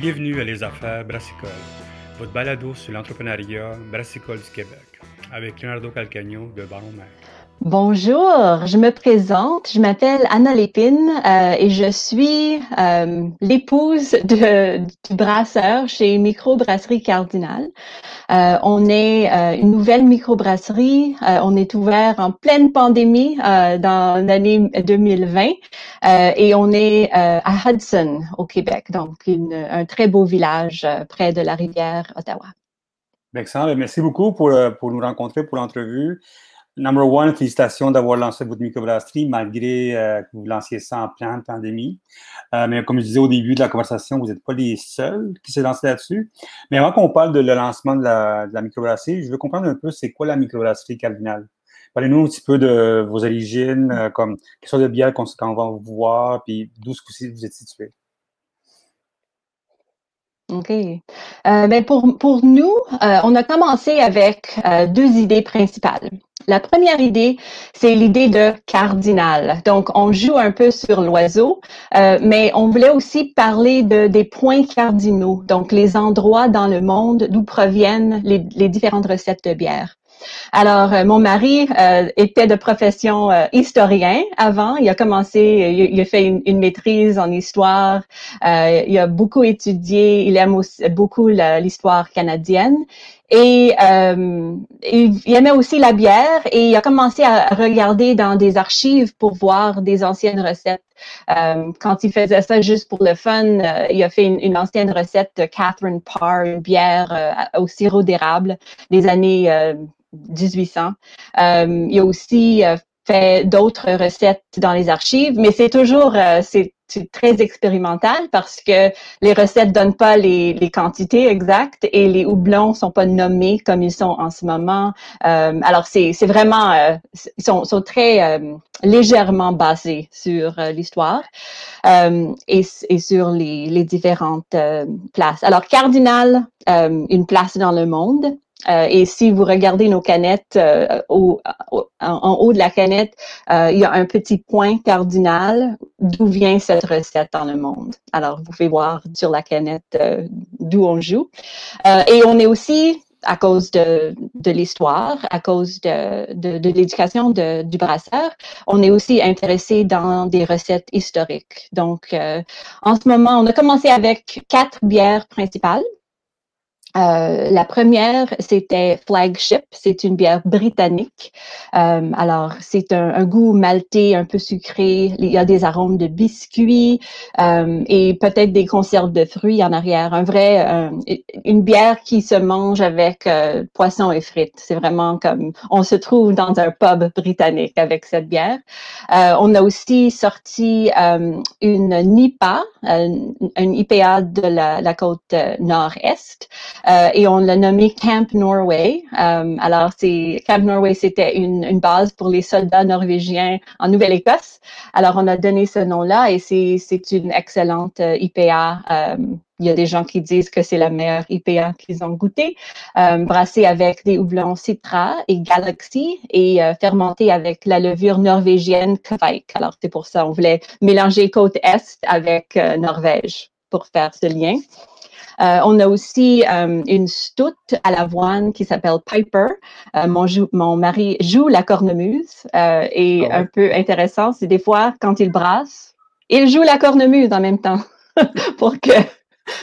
Bienvenue à Les Affaires Brassicole, votre balado sur l'entrepreneuriat brassicole du Québec, avec Leonardo Calcagno de Baron. Bonjour, je me présente, je m'appelle Anna Lépine euh, et je suis euh, l'épouse du brasseur chez Microbrasserie Cardinal. Euh, on est une nouvelle microbrasserie, on est ouvert en pleine pandémie dans l'année 2020 et on est à Hudson au Québec, donc une, un très beau village près de la rivière Ottawa. Excellent, merci beaucoup pour, pour nous rencontrer pour l'entrevue. Number one, félicitations d'avoir lancé votre microbrasserie malgré euh, que vous lanciez ça en pleine pandémie. Euh, mais comme je disais au début de la conversation, vous n'êtes pas les seuls qui s'est lancé là-dessus. Mais avant qu'on parle de le lancement de la, de microbrasserie, je veux comprendre un peu c'est quoi la microbrasserie Cardinal. Parlez-nous un petit peu de vos origines, euh, comme quelle sorte de bière qu'on va vous voir, puis d'où vous êtes situé? OK. Ben pour, pour nous, on a commencé avec deux idées principales. La première idée, c'est l'idée de cardinal. Donc, on joue un peu sur l'oiseau, euh, mais on voulait aussi parler de, des points cardinaux, donc les endroits dans le monde d'où proviennent les, les différentes recettes de bière. Alors, euh, mon mari euh, était de profession euh, historien avant. Il a commencé, il, il a fait une, une, maîtrise en histoire. Euh, il a beaucoup étudié. Il aime aussi, beaucoup l'histoire canadienne. Et euh, il, aimait aussi la bière et il a commencé à regarder dans des archives pour voir des anciennes recettes. Euh, quand il faisait ça juste pour le fun, euh, il a fait une, ancienne recette de Catherine Parr, une bière au sirop d'érable des années 1800. Euh, il a aussi euh, fait d'autres recettes dans les archives, mais c'est toujours euh, très expérimental parce que les recettes donnent pas les, les, quantités exactes et les houblons sont pas nommés comme ils sont en ce moment. Euh, alors c'est vraiment euh, ils sont, sont très euh, légèrement basés sur l'histoire et, et, sur les, les différentes places. Alors cardinal, une place dans le monde. Euh, et si vous regardez nos canettes, euh, au, en, haut de la canette, euh, il y a un petit point cardinal d'où vient cette recette dans le monde. Alors, vous pouvez voir sur la canette euh, d'où on joue. Euh, et on est aussi, à cause de, de l'histoire, à cause de, de, de l'éducation du brasseur, on est aussi intéressé dans des recettes historiques. Donc, en ce moment, on a commencé avec quatre bières principales. Euh, la première, c'était Flagship. C'est une bière britannique. Euh, alors, c'est un, un, goût maltais, un peu sucré. Il y a des arômes de biscuits euh, et peut-être des conserves de fruits en arrière. Un vrai, euh, une bière qui se mange avec euh, poisson et frites. C'est vraiment comme on se trouve dans un pub britannique avec cette bière. On a aussi sorti une NIPA, une IPA de la, la côte nord-est. Euh, et on l'a nommé Camp Norway. Euh, alors, Camp Norway, c'était une, base pour les soldats norvégiens en Nouvelle-Écosse. Alors, on a donné ce nom-là et c'est une excellente euh, IPA. Il y a des gens qui disent que c'est la meilleure IPA qu'ils ont goûté, euh, brassée avec des houblons Citra et Galaxy et fermentée avec la levure norvégienne Kveik. Alors, c'est pour ça on voulait mélanger côte Est avec Norvège pour faire ce lien. Euh, on a aussi euh, une stout à l'avoine qui s'appelle Piper. Euh, mon, mon, mari joue la cornemuse et oh. un peu intéressant, c'est des fois quand il brasse, il joue la cornemuse en même temps pour que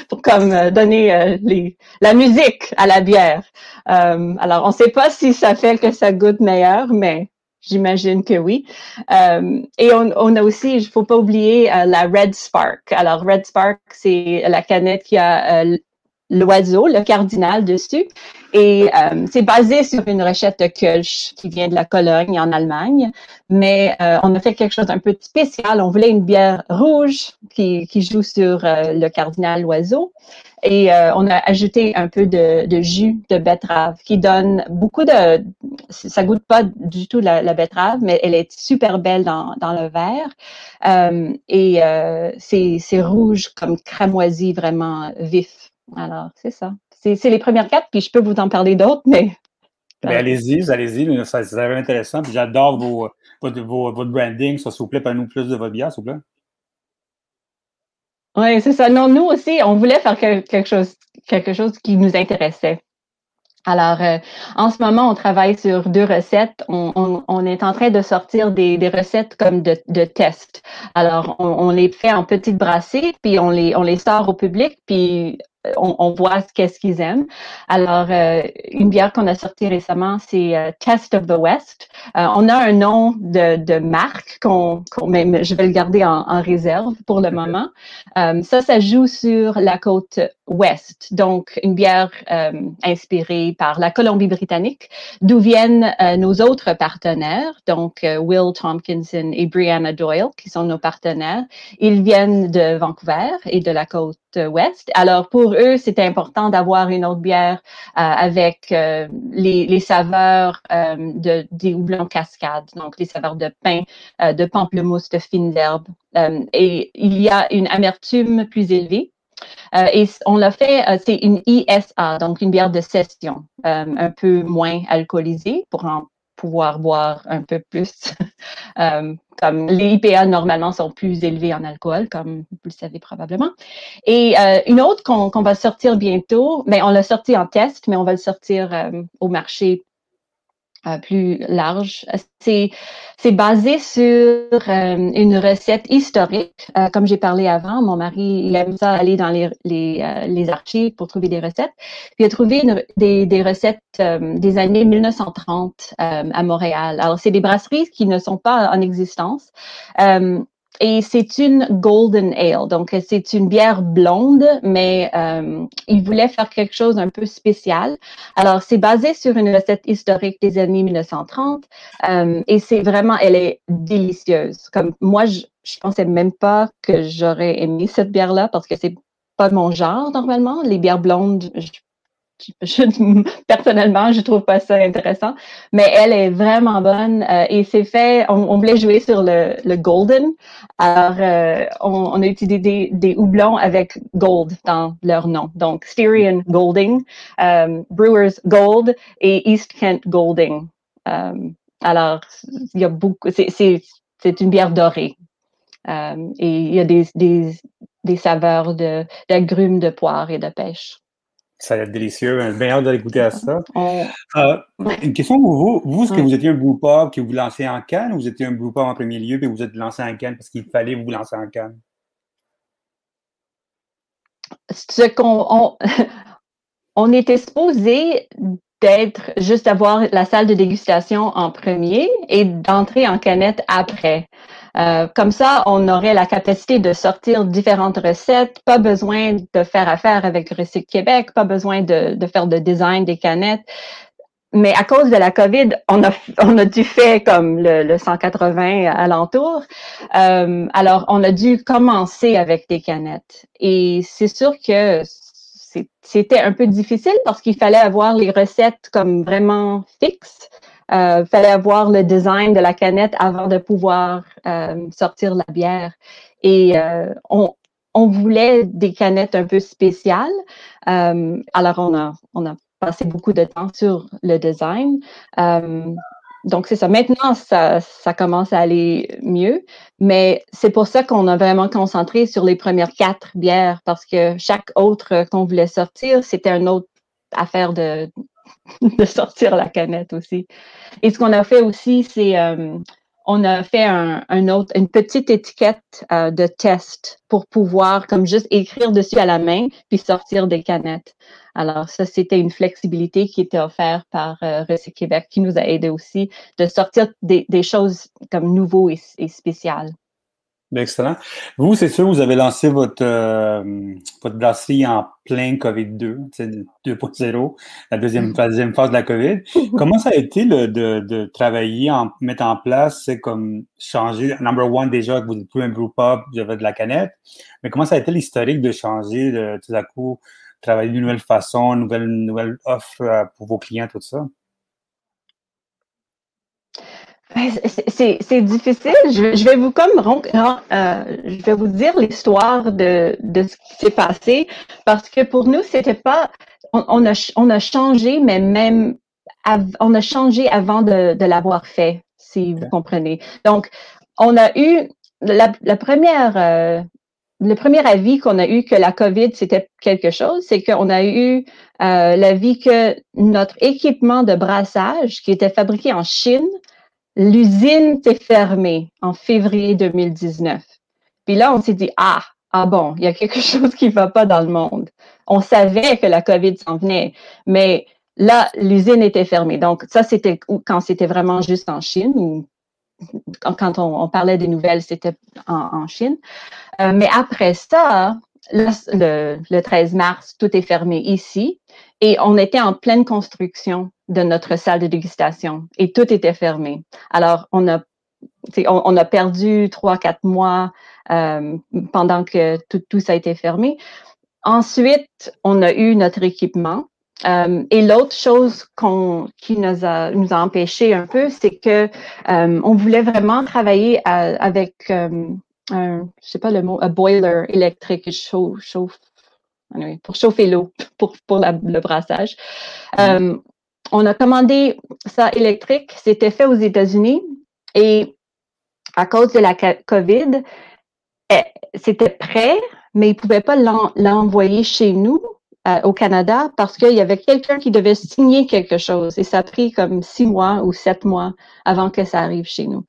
pour comme donner les, la musique à la bière. alors, on ne sait pas si ça fait que ça goûte meilleur, mais J'imagine que oui. Euh, et on, a aussi, il ne faut pas oublier euh, la Red Spark. Alors, Red Spark, c'est la canette qui a euh, l'oiseau, le cardinal dessus. Et euh, c'est basé sur une recette de Kölsch qui vient de la Cologne en Allemagne. Mais euh, on a fait quelque chose d'un peu spécial. On voulait une bière rouge qui, qui joue sur euh, le cardinal oiseau. Et euh, on a ajouté un peu de, de, jus de betterave qui donne beaucoup de... Ça goûte pas du tout la, la betterave, mais elle est super belle dans, dans le verre. Euh, et c'est rouge comme cramoisi vraiment vif. Alors, c'est ça. C'est les premières quatre, puis je peux vous en parler d'autres, mais. mais allez-y, allez-y, c'est vraiment intéressant. Puis j'adore vos, votre, vos, votre branding. Ça, s'il vous plaît, parlez-nous plus de votre bière, s'il vous plaît. Oui, c'est ça. Non, nous aussi, on voulait faire quelque chose, quelque chose qui nous intéressait. Alors, euh, en ce moment, on travaille sur deux recettes. On, est en train de sortir des, recettes comme de, de tests. Alors, on, les fait en petites brassées, puis on les, on les sort au public, puis on, voit qu'est-ce qu'ils aiment. Alors, euh, une bière qu'on a sortie récemment, c'est euh, Test of the West. Euh, on a un nom de, marque qu'on, mais je vais le garder en, réserve pour le moment. ça, ça joue sur la côte ouest, donc une bière inspirée par la Colombie-Britannique, d'où viennent nos autres partenaires, donc Will Tompkinson et Brianna Doyle, qui sont nos partenaires. Ils viennent de Vancouver et de la côte ouest. Alors, pour eux, c'était important d'avoir une autre bière euh, avec euh, les, saveurs euh, de, des houblons cascades, donc les saveurs de pain, de pamplemousse, de fines herbes. et il y a une amertume plus élevée. Et on l'a fait, c'est une ISA, donc une bière de session, un peu moins alcoolisée pour en pouvoir boire un peu plus. Euh, comme les IPA normalement sont plus élevés en alcool, comme vous le savez probablement. Et euh, une autre qu'on va sortir bientôt, mais on l'a sorti en test, mais on va le sortir euh, au marché euh, plus large. C'est, c'est basé sur euh, une recette historique. Euh, comme j'ai parlé avant, mon mari il aime ça aller dans les, les, les archives pour trouver des recettes. il a trouvé des, des recettes des années 1930 à Montréal. Alors, c'est des brasseries qui ne sont pas en existence. Et c'est une golden ale, donc c'est une bière blonde, mais euh, il voulait faire quelque chose un peu spécial. Alors c'est basé sur une recette historique des années 1930 euh, et c'est vraiment, elle est délicieuse. Comme moi, je, je pensais même pas que j'aurais aimé cette bière-là parce que c'est pas mon genre normalement. Les bières blondes, je personnellement, je trouve pas ça intéressant, mais elle est vraiment bonne euh, et c'est fait. On, voulait jouer sur le, le golden, alors euh, on, a utilisé des, des, houblons avec gold dans leur nom, donc Styrian Golding, euh, Brewers Gold et East Kent Golding. alors il y a beaucoup. C'est une bière dorée et il y a des, des, des saveurs de d'agrumes, de poire et de pêche. Ça va être délicieux. J'ai bien hâte d'aller goûter à ça. Euh, une question pour vous. Vous, est-ce que vous étiez un pop que vous lancez en canne ou vous étiez un pop en premier lieu et vous êtes lancé en canne parce qu'il fallait vous lancer en canne? Ce qu'on on, on était supposé d'être juste d'avoir la salle de dégustation en premier et d'entrer en canette après. Euh, comme ça, on aurait la capacité de sortir différentes recettes, pas besoin de faire affaire avec Recycle Québec, pas besoin de, de faire de design des canettes. Mais à cause de la COVID, on a, on a dû faire comme le, le 180 alentour. Euh, alors, on a dû commencer avec des canettes. Et c'est sûr que c'était un peu difficile parce qu'il fallait avoir les recettes comme vraiment fixes. Euh, fallait avoir le design de la canette avant de pouvoir euh, sortir la bière. Et euh, on, on, voulait des canettes un peu spéciales. Euh, alors, on a, on a passé beaucoup de temps sur le design. Donc, c'est ça. Maintenant, ça, ça commence à aller mieux, mais c'est pour ça qu'on a vraiment concentré sur les premières quatre bières parce que chaque autre qu'on voulait sortir, c'était une autre affaire de, de sortir la canette aussi. Et ce qu'on a fait aussi, c'est euh, on a fait un, autre, une petite étiquette euh, de test pour pouvoir comme juste écrire dessus à la main puis sortir des canettes. Alors ça, c'était une flexibilité qui était offerte par euh, Québec qui nous a aidé aussi de sortir des, choses comme nouveaux et spéciales. Bien, excellent. Vous, c'est sûr, vous avez lancé votre, euh, votre brasserie en plein COVID-2, 2.0, la deuxième, la deuxième phase de la COVID. Comment ça a été le, de, de travailler, en mettre en place, c'est comme changer, number one, déjà, que vous êtes plus un groupe up, vous avez de la canette, mais comment ça a été l'historique de changer, de tout à coup, travailler d'une nouvelle façon, une nouvelle, nouvelle offre euh, pour vos clients, tout ça? C'est difficile. Je, vais vous comme euh, je vais vous dire l'histoire de, de ce qui s'est passé parce que pour nous c'était pas on, a on a changé mais même on a changé avant de, de l'avoir fait si vous comprenez. Donc on a eu la, la première euh, le premier avis qu'on a eu que la COVID, c'était quelque chose, c'est qu'on a eu euh, l'avis que notre équipement de brassage qui était fabriqué en Chine, l'usine s'est fermée en février 2019. Puis là, on s'est dit, ah, ah bon, il y a quelque chose qui ne va pas dans le monde. On savait que la COVID s'en venait, mais là, l'usine était fermée. Donc, ça, c'était quand c'était vraiment juste en Chine ou quand on, parlait des nouvelles, c'était en, Chine. Euh, mais après ça, le, le, 13 mars, tout est fermé ici et on était en pleine construction de notre salle de dégustation et tout était fermé. Alors, on a on, a perdu trois, quatre mois euh, pendant que tout, tout, ça a été fermé. Ensuite, on a eu notre équipement. Euh, et l'autre chose qui nous a, nous a empêché un peu, c'est que euh, on voulait vraiment travailler avec un, je sais pas le mot, un boiler électrique chauffe, chauffe pour chauffer l'eau pour, pour le brassage. Mm-hmm. on a commandé ça électrique, c'était fait aux États-Unis et à cause de la COVID, eh, c'était prêt, mais ils ne pouvaient pas l'envoyer chez nous, euh, au Canada, parce qu'il y avait quelqu'un qui devait signer quelque chose. Et ça a pris comme six mois ou sept mois avant que ça arrive chez nous.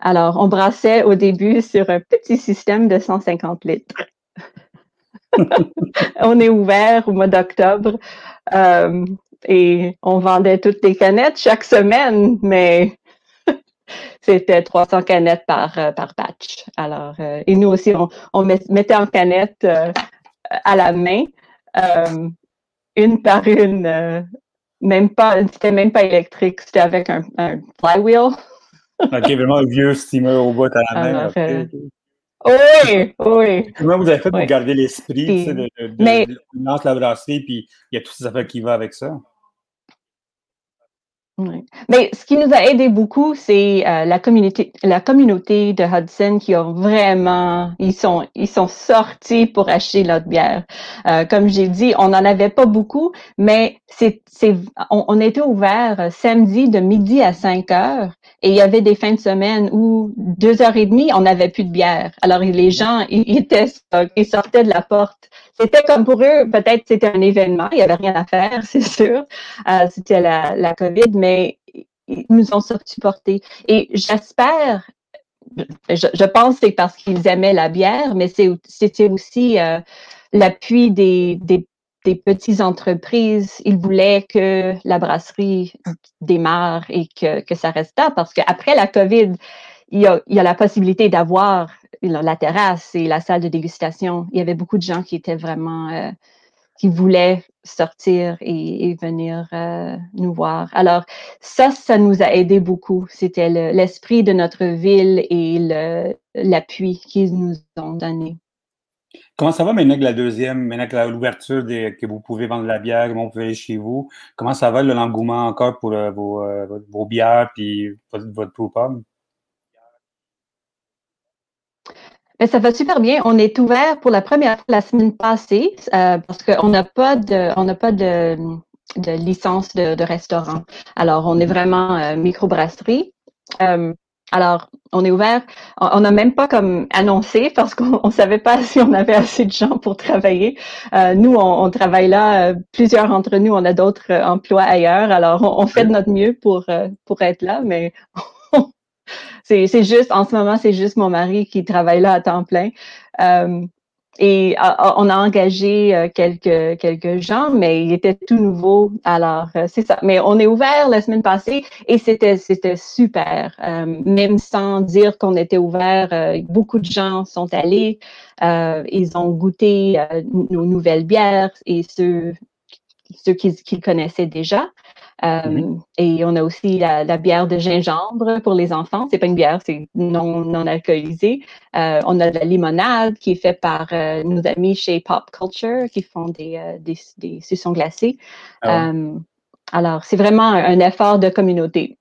Alors, on brassait au début sur un petit système de 150 litres. on est ouvert au mois d'octobre euh, et on vendait toutes les canettes chaque semaine, mais c'était 300 canettes par, euh, par batch. Alors, euh, et nous aussi, on, mettait en canettes euh, à la main, une par une, même pas, c'était même pas électrique, c'était avec un, flywheel. OK, vraiment un vieux steamer au bout à la main. oui, oui. Comment vous avez fait pour garder l'esprit de, de, de, mais, lance la brasserie, puis il y a toutes ces affaires qui vont avec ça? Mais ce qui nous a aidé beaucoup, c'est euh, la communauté, la communauté de Hudson qui ont vraiment, ils sont, ils sont sortis pour acheter notre bière. Euh, comme j'ai dit, on n'en avait pas beaucoup, mais c'est, c'est, on, on, était ouvert samedi de midi à 5 heures et il y avait des fins de semaine où deux heures et demie, on n'avait plus de bière. Alors les gens, ils, étaient, ils sortaient de la porte c'était comme pour eux, peut-être c'était un événement, il n'y avait rien à faire, c'est sûr. Euh, c'était la, la COVID, mais ils nous ont supportés. Et j'espère, je, pense que c'est parce qu'ils aimaient la bière, mais c'était aussi euh, l'appui des, des, des petites entreprises. Ils voulaient que la brasserie démarre et que, que ça reste là, parce qu'après la COVID, il y a, la possibilité d'avoir la terrasse et la salle de dégustation, il y avait beaucoup de gens qui étaient vraiment, euh, qui voulaient sortir et, venir euh, nous voir. Alors, ça, ça nous a aidé beaucoup. C'était l'esprit de notre ville et l'appui qu'ils nous ont donné. Comment ça va maintenant que la deuxième, maintenant que l'ouverture que vous pouvez vendre la bière, comment vous pouvez aller chez vous? Comment ça va l'engouement encore pour euh, vos, bières et votre, votre Ben, ça va super bien. On est ouvert pour la première fois la semaine passée euh, parce qu'on n'a pas de, on n'a pas de, de licence de, restaurant. Alors, on est vraiment euh, microbrasserie. Euh, alors, on est ouvert. On n'a même pas comme annoncé parce qu'on ne savait pas si on avait assez de gens pour travailler. Euh, nous, on, on, travaille là. plusieurs d'entre nous, on a d'autres emplois ailleurs. Alors, on, on, fait de notre mieux pour, pour être là, mais c'est juste, en ce moment, c'est juste mon mari qui travaille là à temps plein. Euh, et on a engagé euh, quelques, gens, mais il était tout nouveau. Alors, euh, c'est ça. Mais on est ouvert la semaine passée et c'était, super. même sans dire qu'on était ouvert, beaucoup de gens sont allés. ils ont goûté nos nouvelles bières et ceux, ceux qu'ils connaissaient déjà. Euh, et on a aussi la, bière de gingembre pour les enfants. C'est pas une bière, c'est non, non alcoolisé. Euh, on a de la limonade qui est faite par euh, nos amis chez Pop Culture qui font des, des, des glacés. Ah alors, c'est vraiment un, effort de communauté.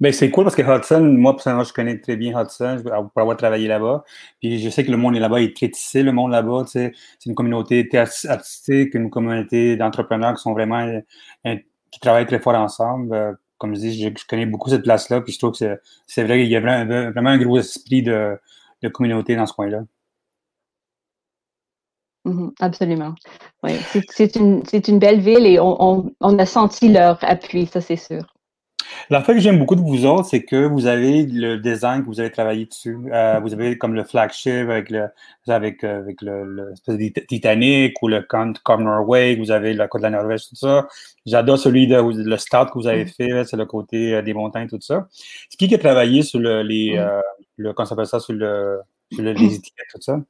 Ben, c'est cool parce que Hudson, moi, personnellement, je connais très bien Hudson pour avoir travaillé là-bas. Puis je sais que le monde est là-bas est très tissé, le monde là-bas. C'est une communauté artistique, une communauté d'entrepreneurs qui sont vraiment qui travaillent très fort ensemble. Euh, comme je dis, je, connais beaucoup cette place-là, puis je trouve que c'est vrai qu'il y a vraiment, un gros esprit de, communauté dans ce coin-là. Mhm, absolument. Oui, c'est une, une, belle ville et on, a senti leur appui, ça c'est sûr. La fois que j'aime beaucoup de vous autres, c'est que vous avez le design que vous avez travaillé dessus. Euh, vous avez comme le flagship avec le avec, euh, avec le, le Titanic ou le Come Norway, vous avez le côte de la Norvège, tout ça. J'adore celui de le start que vous avez mm. fait, c'est le côté euh, des montagnes, tout ça. C'est qui qui a travaillé sur le, les, mm. le, comment ça, sur le, sur le, les étiquettes, tout ça?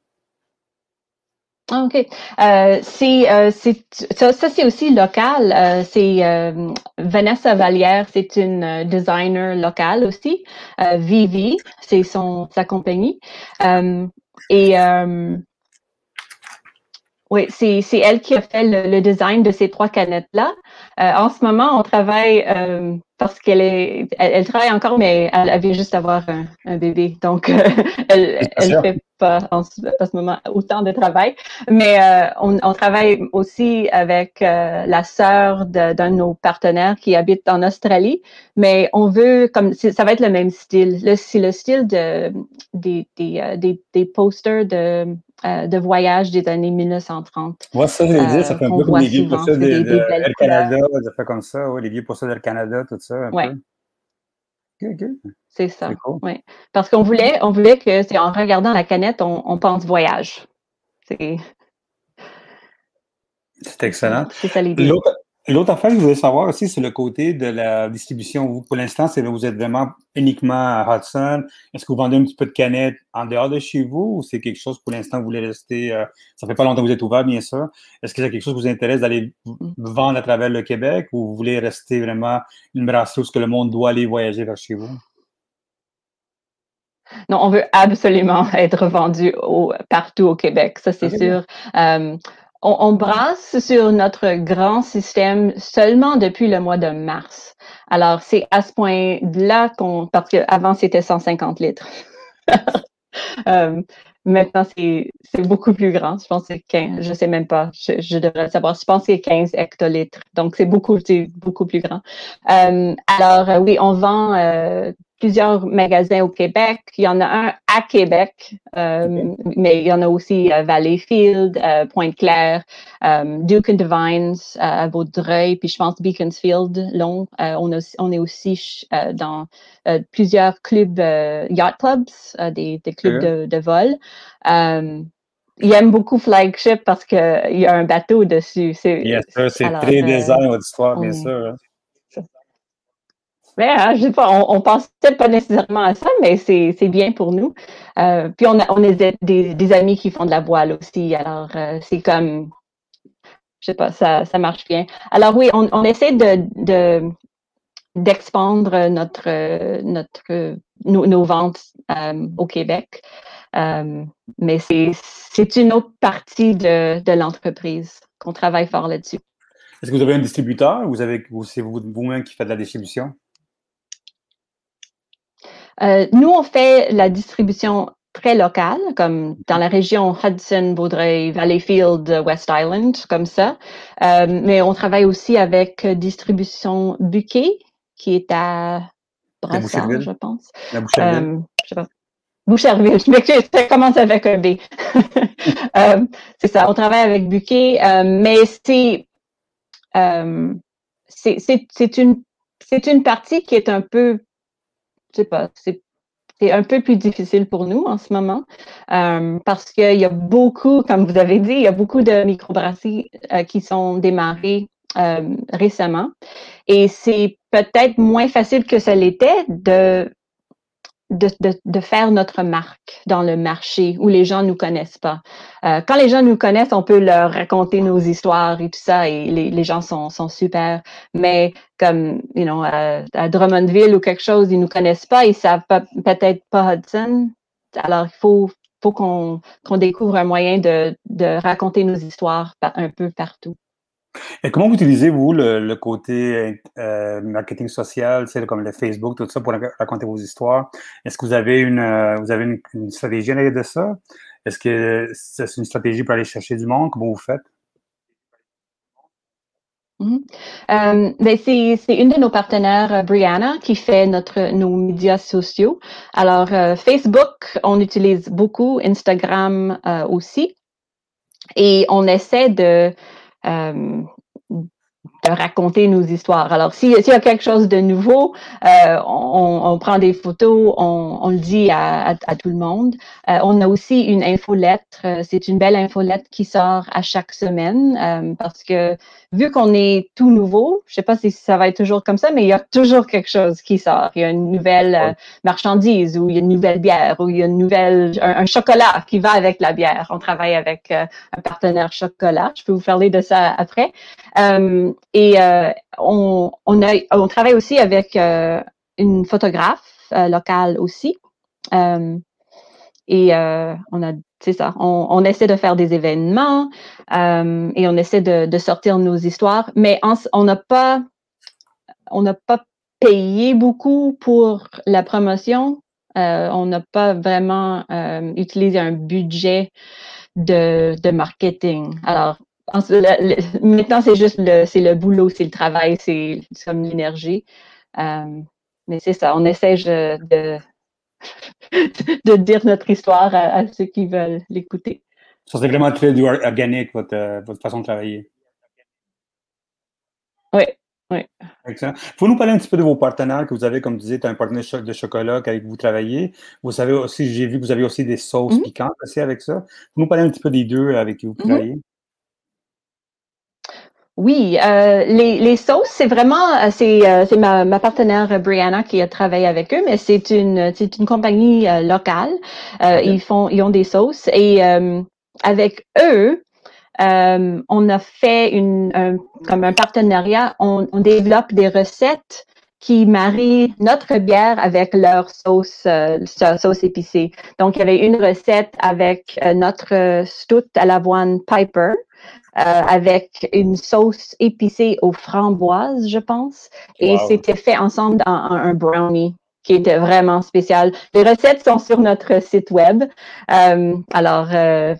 Ah, OK. Euh, c'est, euh, ça, ça c'est aussi local. Euh, c'est Vanessa Vallière, c'est une designer locale aussi. Vivi, c'est son sa compagnie. et oui, c'est, c'est elle qui a fait le, design de ces trois canettes-là. en ce moment, on travaille parce qu'elle est, elle, travaille encore, mais elle, avait juste avoir un, bébé, donc elle, elle fait pas en ce, moment autant de travail. Mais euh, on, on, travaille aussi avec euh, la sœur d'un de, nos partenaires qui habite en Australie, mais on veut comme ça va être le même style. C'est le style de des, des, euh, des, des posters de de voyage des années 1930. Moi, ça, je dire, ça fait un peu comme les vieux posters de, de, Canada, ça fait comme ça, ouais, les vieux posters d'Air Canada, tout ça. ouais. C'est ça. Oui. Parce qu'on voulait, on voulait que c'est en regardant la canette, on, pense voyage. C'est excellent. C'est ça l'idée. L'autre affaire que je voulais savoir aussi, c'est le côté de la distribution. Vous, pour l'instant, c'est vous êtes vraiment uniquement à Hudson. Est-ce que vous vendez un petit peu de canettes en dehors de chez vous ou c'est quelque chose pour l'instant vous voulez rester, euh, ça fait pas longtemps que vous êtes ouvert, bien sûr. Est-ce que c'est quelque chose qui vous intéresse d'aller vendre à travers le Québec ou vous voulez rester vraiment une brasserie où que le monde doit aller voyager vers chez vous? Non, on veut absolument être vendu au, partout au Québec, ça c'est sûr. Euh, on, brasse sur notre grand système seulement depuis le mois de mars. Alors, c'est à ce point-là qu'on, parce qu'avant, c'était 150 litres. euh, maintenant, c'est beaucoup plus grand. Je pense que c'est 15, je sais même pas, je, devrais savoir. Je pense que c'est 15 hectolitres. Donc, c'est beaucoup, beaucoup plus grand. Euh, alors, oui, on vend euh, plusieurs magasins au Québec. Il y en a un à Québec, euh, mais il y en a aussi à Valleyfield, euh, Pointe-Claire, euh, Duke and Divines, à Vaudreuil, puis je pense Beaconsfield, long. on, on est aussi dans plusieurs clubs, yacht clubs, des, clubs de, de, vol. il aime beaucoup Flagship parce qu'il y a un bateau dessus. C'est c'est très votre histoire, bien sûr. Hein. Mais hein, je sais pas, on, on pense peut-être pas nécessairement à ça, mais c'est, bien pour nous. Euh, puis on a on des, amis qui font de la voile aussi, alors euh, c'est comme je sais pas, ça, ça marche bien. Alors oui, on, on essaie de, de d'expandre notre notre nos, nos ventes euh, au Québec. mais c'est, une autre partie de, de l'entreprise qu'on travaille fort là-dessus. Est-ce que vous avez un distributeur ou vous avez, c'est vous-même qui faites de la distribution? Euh, nous, on fait la distribution très locale, comme dans la région Hudson, Vaudreuil, Valleyfield, West Island, comme ça. Euh, mais on travaille aussi avec Distribution Buquet, qui est à Brassard, je pense. La Boucherville? Euh, je. Boucherville, je m'excuse, ça commence avec un B. euh, c'est ça, on travaille avec Buquet, euh, mais c'est, euh, c'est, c'est une, c'est une partie qui est un peu sais pas, c'est un peu plus difficile pour nous en ce moment euh, parce qu'il y a beaucoup, comme vous avez dit, il y a beaucoup de microbrasseries euh, qui sont démarrées euh, récemment. Et c'est peut-être moins facile que ça l'était de de, de, faire notre marque dans le marché où les gens nous connaissent pas. Euh, quand les gens nous connaissent, on peut leur raconter nos histoires et tout ça, et les, les gens sont, sont super. Mais comme, you know, à, Drummondville ou quelque chose, ils nous connaissent pas, ils savent peut-être pas Hudson. Alors, il faut, faut qu'on qu'on découvre un moyen de, de raconter nos histoires un peu partout. Et comment vous utilisez, vous, le, côté euh, marketing social, comme le Facebook, tout ça, pour raconter vos histoires? Est-ce que vous avez une, euh, vous avez une, stratégie à de ça? Est-ce que c'est une stratégie pour aller chercher du monde? Comment vous faites? Mm-hmm. Euh, ben, c'est une de nos partenaires, Brianna, qui fait notre nos médias sociaux. Alors, Facebook, on utilise beaucoup, Instagram aussi. Et on essaie de, um, raconter nos histoires. Alors, s'il y a quelque chose de nouveau, euh, on, on, prend des photos, on, on le dit à, à, tout le monde. Euh, on a aussi une infolettre. Euh, c'est une belle infolettre qui sort à chaque semaine euh, parce que vu qu'on est tout nouveau, je sais pas si ça va être toujours comme ça, mais il y a toujours quelque chose qui sort. Il y a une nouvelle euh, marchandise ou il y a une nouvelle bière ou il y a une nouvelle un, chocolat qui va avec la bière. On travaille avec un partenaire chocolat. Je peux vous parler de ça après. Et euh, on, on, a, on travaille aussi avec euh, une photographe euh, locale aussi. et on a, c'est ça, on, on, essaie de faire des événements et on essaie de, de, sortir nos histoires, mais on n'a pas, on n'a pas payé beaucoup pour la promotion. on n'a pas vraiment utilisé un budget de, de marketing. Alors, maintenant, c'est juste le, c'est le boulot, c'est le travail, c'est comme l'énergie. Euh, mais c'est ça, on essaie de, de dire notre histoire à, ceux qui veulent l'écouter. Ça, c'est vraiment très organique, votre, votre façon de travailler. Oui, oui. Excellent. Faut nous parler un petit peu de vos partenaires que vous avez, comme vous disiez, un partenaire de chocolat avec vous travaillez. Vous savez aussi, j'ai vu que vous avez aussi des sauces mm-hmm. piquantes aussi avec ça. Faut nous parler un petit peu des deux avec qui vous mm-hmm. travaillez? Oui, euh, les, les sauces, c'est vraiment, euh, c'est, euh, c'est ma, ma partenaire Brianna qui a travaillé avec eux, mais c'est une, c'est une compagnie locale. Ils font, ils ont des sauces et avec eux, on a fait une, un, comme un partenariat. On, on, développe des recettes qui marient notre bière avec leur sauce, sauce épicée. Donc, il y avait une recette avec notre stout à l'avoine Piper. Euh, avec une sauce épicée aux framboises, je pense. Et c'était fait ensemble dans un, brownie qui était vraiment spécial. Les recettes sont sur notre site web. Euh, alors, euh,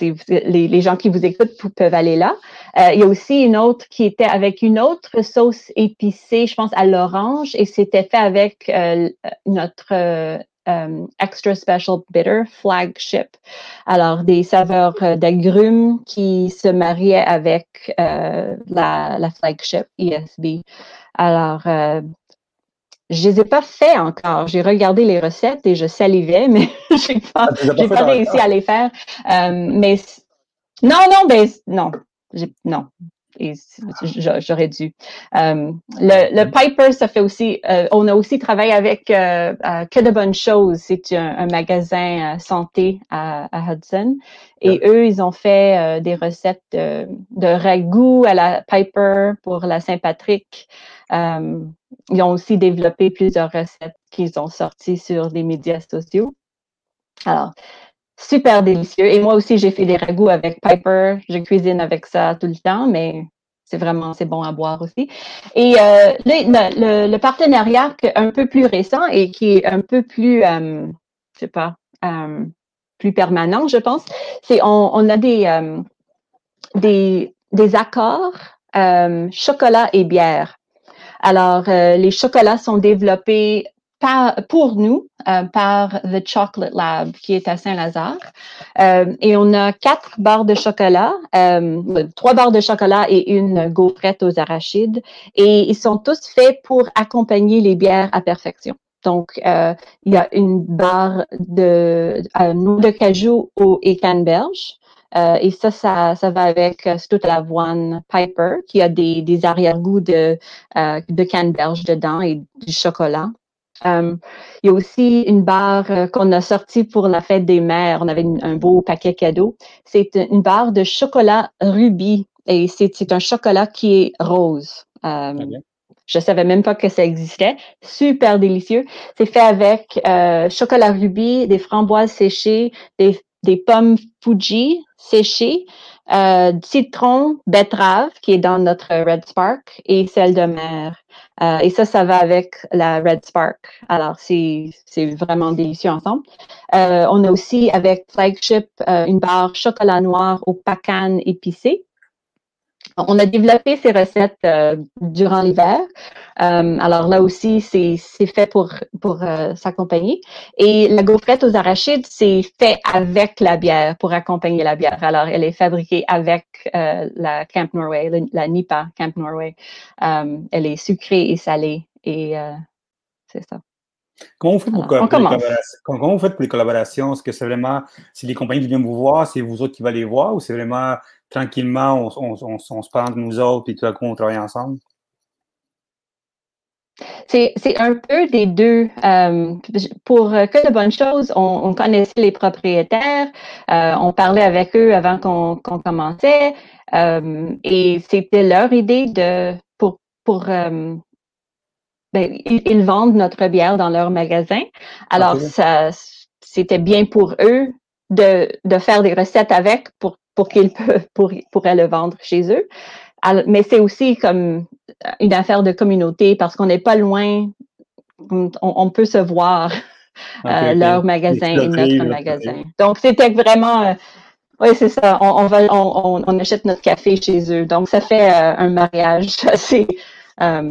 les, gens qui vous écoutent peuvent aller là. Euh, il y a aussi une autre qui était avec une autre sauce épicée, je pense à l'orange, et c'était fait avec euh, notre euh, extra Special Bitter Flagship. Alors, des saveurs d'agrumes qui se mariaient avec la, la, Flagship ESB. Alors, je les ai pas fait encore. J'ai regardé les recettes et je salivais, mais j'ai pas, ah, j'ai pas réussi à les faire. mais non, non, ben non, non, et j'aurais dû. Euh, le, le, Piper, ça fait aussi, euh, on a aussi travaillé avec euh, Que de bonnes choses. C'est un, magasin santé à, Hudson. Et eux, ils ont fait des recettes de, de, ragoût à la Piper pour la Saint-Patrick. ils ont aussi développé plusieurs recettes qu'ils ont sorties sur les médias sociaux. Alors, super délicieux. Et moi aussi, j'ai fait des ragoûts avec Piper. Je cuisine avec ça tout le temps, mais c'est vraiment c'est bon à boire aussi. Et euh, le, le, partenariat un peu plus récent et qui est un peu plus, euh, je sais pas, euh, plus permanent, je pense, c'est on, on, a des, euh, des, des accords chocolat et bière. Alors, les chocolats sont développés pour nous euh, par The Chocolate Lab qui est à Saint-Lazare. Euh, et on a quatre barres de chocolat, euh, trois barres de chocolat et une gaufrette aux arachides. Et ils sont tous faits pour accompagner les bières à perfection. Donc, il y a une barre de noix de cajou au, et canneberge. et ça, ça, ça va avec euh, toute l'avoine Piper, qui a des, des arrière-goûts de, de canneberge dedans et du chocolat. Euh, il y a aussi une barre euh, qu'on a sortie pour la fête des mères. On avait un beau paquet cadeau. C'est une barre de chocolat rubis et c'est un chocolat qui est rose. Euh, je savais même pas que ça existait. Super délicieux. C'est fait avec chocolat rubis, des framboises séchées, des, des pommes Fuji séchées, citron, betterave qui est dans notre Red Spark et sel de mer. Euh, et ça, ça va avec la Red Spark. Alors, c'est vraiment délicieux ensemble. Euh, on a aussi avec Flagship une barre chocolat noir au pacan épicé. On a développé ces recettes euh, durant l'hiver. Euh, alors là aussi, c'est fait pour, pour euh, s'accompagner. Et la gaufrette aux arachides, c'est fait avec la bière, pour accompagner la bière. Alors, elle est fabriquée avec la Camp Norway, la, NIPA Camp Norway. elle est sucrée et salée. Et c'est ça. Comment vous, faites pour, comment vous faites pour les collaborations? Est-ce que c'est vraiment, si les compagnies viennent vous voir, c'est vous autres qui va les voir ou c'est vraiment tranquillement, on, se parle de nous autres et tout à coup, on travaille ensemble? C'est un peu des deux. Euh, pour que de bonnes choses, on, connaissait les propriétaires, euh, on parlait avec eux avant qu'on commençait, euh, et c'était leur idée de pour pour ben, ils, vendent notre bière dans leur magasin. Alors ça c'était bien pour eux de, de faire des recettes avec pour pour qu'ils pour, pourraient le vendre chez eux. mais c'est aussi comme une affaire de communauté parce qu'on n'est pas loin, on, peut se voir euh, leur magasin et notre magasin. Donc c'était vraiment, euh, oui c'est ça, on, va, on, achète notre café chez eux. Donc ça fait euh, un mariage assez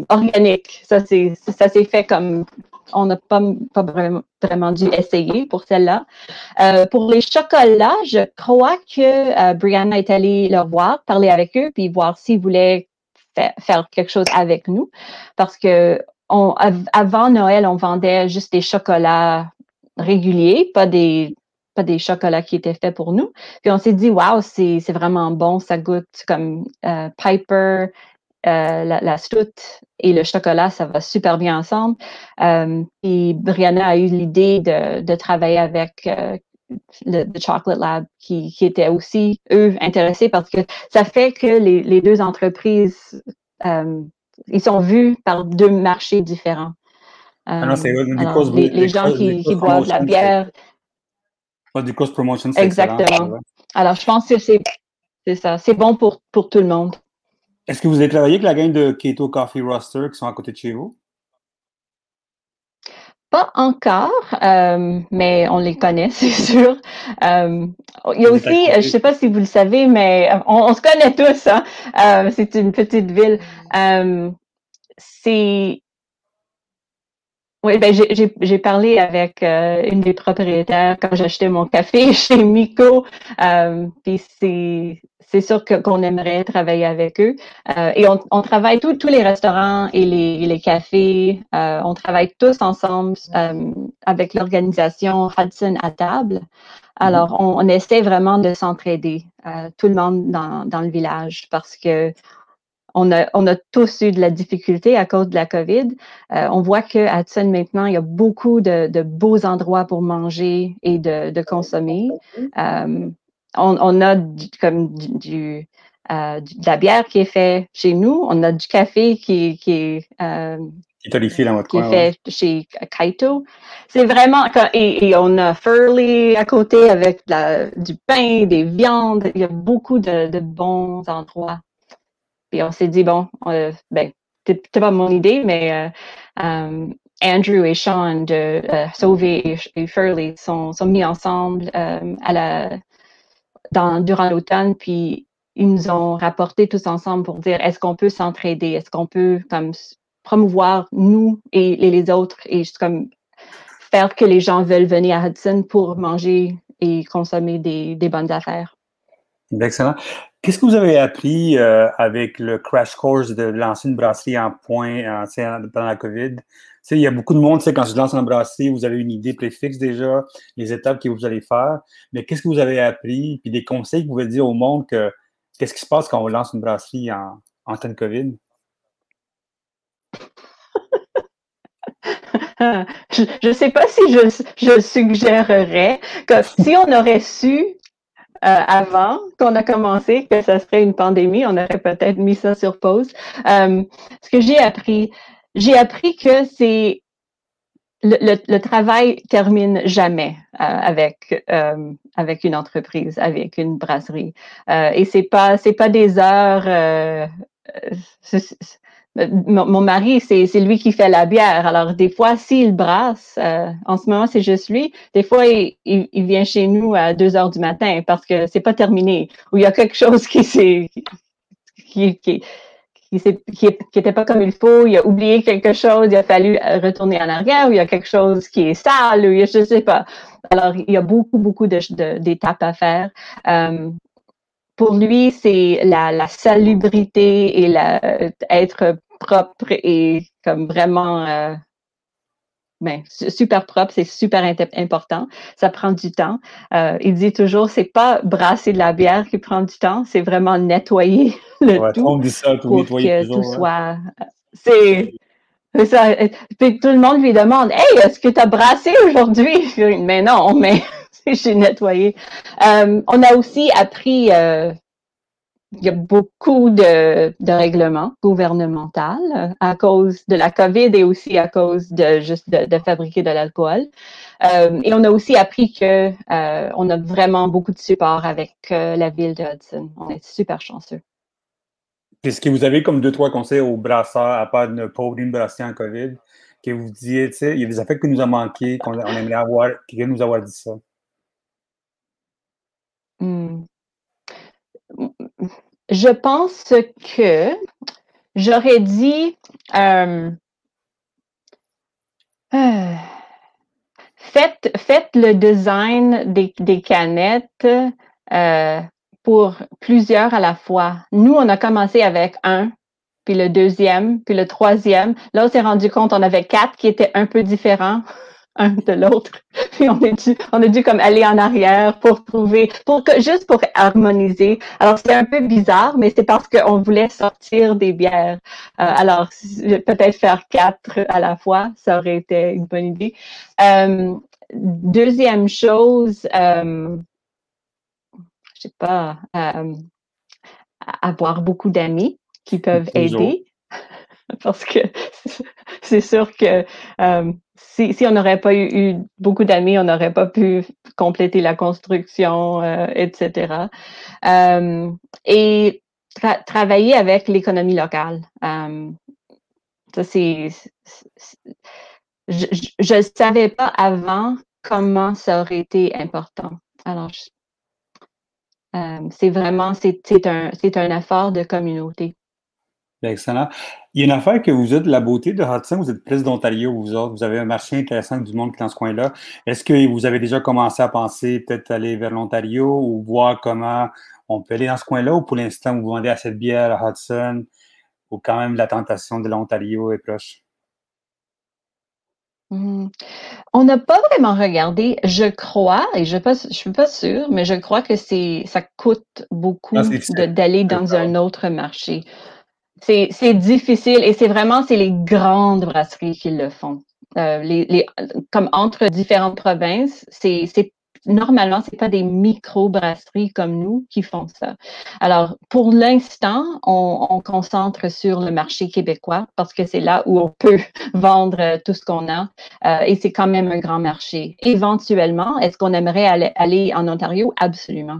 organique. Ça c'est ça s'est fait comme on n'a pas, pas vraiment, dû essayer pour celle-là. Euh, pour les chocolats, je crois que euh, Brianna est allée leur voir, parler avec eux, puis voir s'ils voulaient faire quelque chose avec nous. Parce que avant Noël, on vendait juste des chocolats réguliers, pas des pas des chocolats qui étaient faits pour nous. Puis on s'est dit, wow, c'est vraiment bon, ça goûte comme euh, Piper euh, la, la et le chocolat, ça va super bien ensemble. Euh, et Brianna a eu l'idée de, de, travailler avec euh, le, Chocolate Lab, qui, qui était aussi, eux, intéressés parce que ça fait que les, les deux entreprises, euh, ils sont vus par deux marchés différents. Ah non, c'est les, les, gens qui, qui boivent la bière. du cross-promotion, Exactement. Alors, je pense que c'est ça. C'est bon pour, pour tout le monde. Est-ce que vous avez travaillé avec la gang de Keto Coffee Roster qui sont à côté de chez vous? Pas encore, euh, mais on les connaît, c'est sûr. Euh, il y a aussi, je ne sais pas si vous le savez, mais on, se connaît tous. Hein? Euh, c'est une petite ville. c'est oui, ben j'ai parlé avec une des propriétaires quand j'achetais mon café chez Miko. Puis c'est sûr qu'on aimerait travailler avec eux. Euh, et on, on travaille tous les restaurants et les, les cafés. Euh, on travaille tous ensemble euh, avec l'organisation Hudson à table. Alors, on, on essaie vraiment de s'entraider, euh, tout le monde dans, dans le village, parce que on a, on a tous eu de la difficulté à cause de la COVID. Euh, on voit qu'à Hudson, maintenant, il y a beaucoup de, de, beaux endroits pour manger et de, de consommer. Euh, on, a comme du, euh, de la bière qui est faite chez nous, on a du café qui, qui est qui dans votre qui est fait chez Kaito. C'est vraiment et, on a Furley à côté avec du pain, des viandes. Il y a beaucoup de, bons endroits. Puis on s'est dit bon, euh, ben c'était pas mon idée, mais euh, Andrew et Sean de Sauvé et, Furley sont, sont mis ensemble à la durant l'automne, puis ils nous ont rapporté tous ensemble pour dire est-ce qu'on peut s'entraider, est-ce qu'on peut comme promouvoir nous et, les autres et juste comme faire que les gens veulent venir à Hudson pour manger et consommer des, bonnes affaires? Excellent. Qu'est-ce que vous avez appris euh, avec le crash course de lancer une brasserie en point pendant la COVID? il y a beaucoup de monde, quand je lance une brasserie, vous avez une idée préfixe déjà, les étapes que vous allez faire. Mais qu'est-ce que vous avez appris? Puis des conseils que vous pouvez dire au monde que qu'est-ce qui se passe quand on lance une brasserie en, en temps de COVID? je ne sais pas si je, je suggérerais que si on aurait su euh, avant qu'on a commencé que ça serait une pandémie, on aurait peut-être mis ça sur pause. Euh, ce que j'ai appris, j'ai appris que c'est le, le, travail termine jamais euh, avec euh, avec une entreprise, avec une brasserie. Euh, et c'est pas c'est pas des heures. Mon, mari, c'est lui qui fait la bière. Alors, des fois, s'il brasse, en ce moment, c'est juste lui. Des fois, il, il, vient chez nous à 2 heures du matin parce que c'est pas terminé. Ou il y a quelque chose qui s'est qui, qui, qui n'était pas comme il faut, il a oublié quelque chose, il a fallu retourner en arrière, ou il y a quelque chose qui est sale, ou je ne sais pas. Alors, il y a beaucoup, beaucoup d'étapes à faire. Euh, pour lui, c'est la, la, salubrité et la, être propre et comme vraiment euh, ben, super propre, c'est super important. Ça prend du temps. Euh, il dit toujours, c'est pas brasser de la bière qui prend du temps, c'est vraiment nettoyer le tout on dit ça, tout pour que tout soit. C'est ça. Puis tout le monde lui demande, hey, est-ce que tu as brassé aujourd'hui? Mais non, mais j'ai nettoyé. Euh, on a aussi appris euh, il y a beaucoup de, règlements gouvernementaux euh, à cause de la COVID et aussi à cause de juste de, fabriquer de l'alcool. Euh, et on a aussi appris que euh, on a vraiment beaucoup de support avec la ville de Hudson. On est super chanceux. Est-ce que vous avez comme deux, trois conseils aux brasseurs, à part ne pas ouvrir une brasserie en COVID, que vous disiez, tu sais, il y a des affaires qui nous ont manqué, qu'on aimerait avoir, qui nous avoir dit ça? Hmm je pense que j'aurais dit euh, euh, faites, faites, le design des, des canettes euh, pour plusieurs à la fois. Nous, on a commencé avec un, puis le deuxième, puis le troisième. Là, on s'est rendu compte on avait quatre qui étaient un peu différents un de l'autre. Puis on a dû, on a dû comme aller en arrière pour trouver, pour que, juste pour harmoniser. Alors c'est un peu bizarre, mais c'est parce qu'on voulait sortir des bières. Euh, alors peut-être faire quatre à la fois, ça aurait été une bonne idée. Euh, deuxième chose, euh, je sais pas, euh, avoir beaucoup d'amis qui peuvent aider. Parce que c'est sûr que euh, si, on n'aurait pas eu, beaucoup d'amis, on n'aurait pas pu compléter la construction, euh, etc. Euh, et travailler avec l'économie locale. Euh, ça, c'est. Je ne savais pas avant comment ça aurait été important. Alors, c'est vraiment, c'est un, un effort de communauté. Excellent. Il y a une affaire que vous êtes la beauté de Hudson, vous êtes plus d'Ontario, vous autres, vous avez un marché intéressant du monde qui est dans ce coin-là. Est-ce que vous avez déjà commencé à penser peut-être aller vers l'Ontario ou voir comment on peut aller dans ce coin-là ou pour l'instant vous vendez à cette bière à Hudson ou quand même la tentation de l'Ontario est proche? Mmh. On n'a pas vraiment regardé. Je crois, et je ne suis pas sûre, mais je crois que c'est ça coûte beaucoup ah, d'aller dans un autre marché. C'est difficile et c'est vraiment c'est les grandes brasseries qui le font. Euh, les, comme entre différentes provinces, c'est normalement c'est pas des micro brasseries comme nous qui font ça. Alors pour l'instant, on, on, concentre sur le marché québécois parce que c'est là où on peut vendre tout ce qu'on a euh, et c'est quand même un grand marché. Éventuellement, est-ce qu'on aimerait aller, aller, en Ontario? Absolument,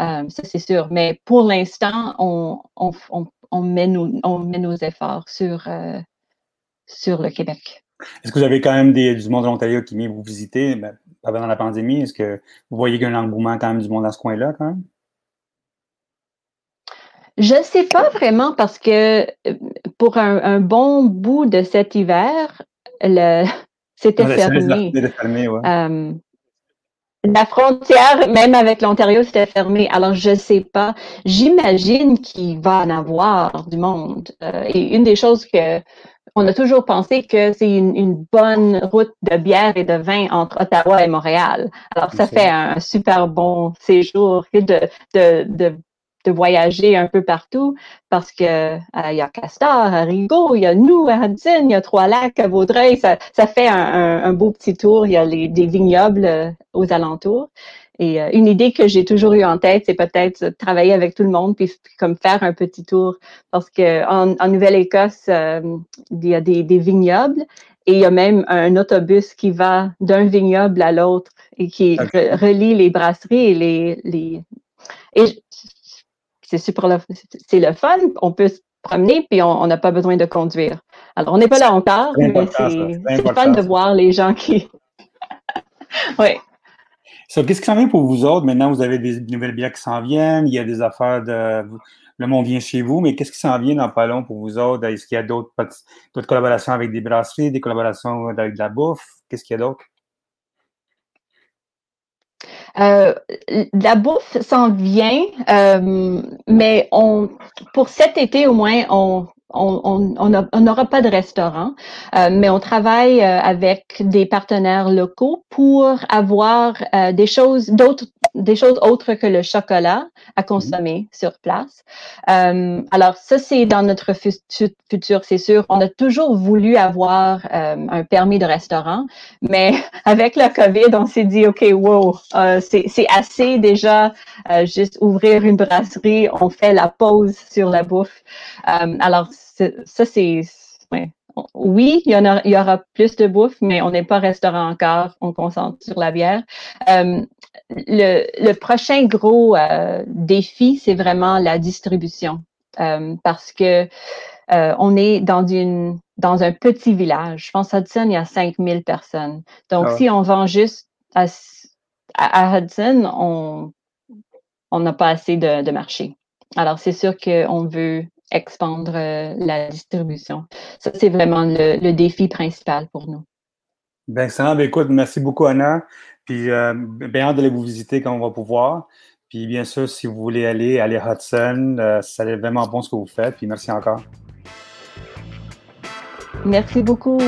euh, ça c'est sûr. Mais pour l'instant, on, on on met nos, on met nos efforts sur, euh, sur le Québec. Est-ce que vous avez quand même des, du monde de l'Ontario qui vient vous visiter ben, pendant la pandémie? Est-ce que vous voyez qu'il y a un engouement quand même du monde dans ce coin-là quand même? Je ne sais pas vraiment parce que euh, pour un, bon bout de cet hiver, c'était fermé. fermé ouais. La frontière, même avec l'Ontario, c'était fermé. Alors, je sais pas. J'imagine qu'il va en avoir du monde. Euh, et une des choses que on a toujours pensé que c'est une, bonne route de bière et de vin entre Ottawa et Montréal. Alors, ça fait un, super bon séjour de, de, de de voyager un peu partout parce que euh, il y a Castor, à Rigaud, il y a nous à Hudson, il y a Trois-Lacs, à Vaudreuil. Ça, ça fait un, un, beau petit tour. Il y a les, des vignobles euh, aux alentours. Et euh, une idée que j'ai toujours eu en tête, c'est peut-être travailler avec tout le monde puis, comme faire un petit tour parce que en, en Nouvelle-Écosse, il y a des, des, vignobles et il y a même un autobus qui va d'un vignoble à l'autre et qui relie les brasseries et les, les et c'est super le, c'est le fun. On peut se promener puis on n'a pas besoin de conduire. Alors, on n'est pas là encore, mais c'est fun de voir les gens qui. oui. qu'est-ce qui s'en vient pour vous autres? Maintenant, vous avez des nouvelles bières qui s'en viennent, il y a des affaires de. Le monde vient chez vous, mais qu'est-ce qui s'en vient dans pas long pour vous autres? Est-ce qu'il y a d'autres collaborations avec des brasseries, des collaborations avec de la bouffe? Qu'est-ce qu'il y a d'autre? Euh, la bouffe s'en vient, euh, mais on, pour cet été au moins, on, on n'aura pas de restaurant, euh, mais on travaille avec des partenaires locaux pour avoir des choses d'autres des choses autres que le chocolat à mhm. consommer sur place. alors ça c'est dans notre futur, c'est sûr. On a toujours voulu avoir un permis de restaurant, mais avec la COVID, on s'est dit ok wow, c'est assez déjà juste ouvrir une brasserie, on fait la pause sur la bouffe. alors ça, c'est. Oui, il y, en a, il y aura plus de bouffe, mais on n'est pas restaurant encore. On concentre sur la bière. Euh, le, prochain gros euh, défi, c'est vraiment la distribution. Euh, parce que on est dans une dans un petit village. Je pense à Hudson, il y a 5000 personnes. Donc, ah si on vend juste à, Hudson, on on n'a pas assez de, de marché. Alors, c'est sûr qu'on veut expandre euh, la distribution. Ça, c'est vraiment le, défi principal pour nous. Bien, excellent. Ben, écoute, merci beaucoup, Anna. Puis, euh, bien hâte d'aller vous visiter quand on va pouvoir. Puis, bien sûr, si vous voulez aller, aller à Hudson, euh, ça est vraiment bon ce que vous faites. Puis, merci encore. Merci beaucoup.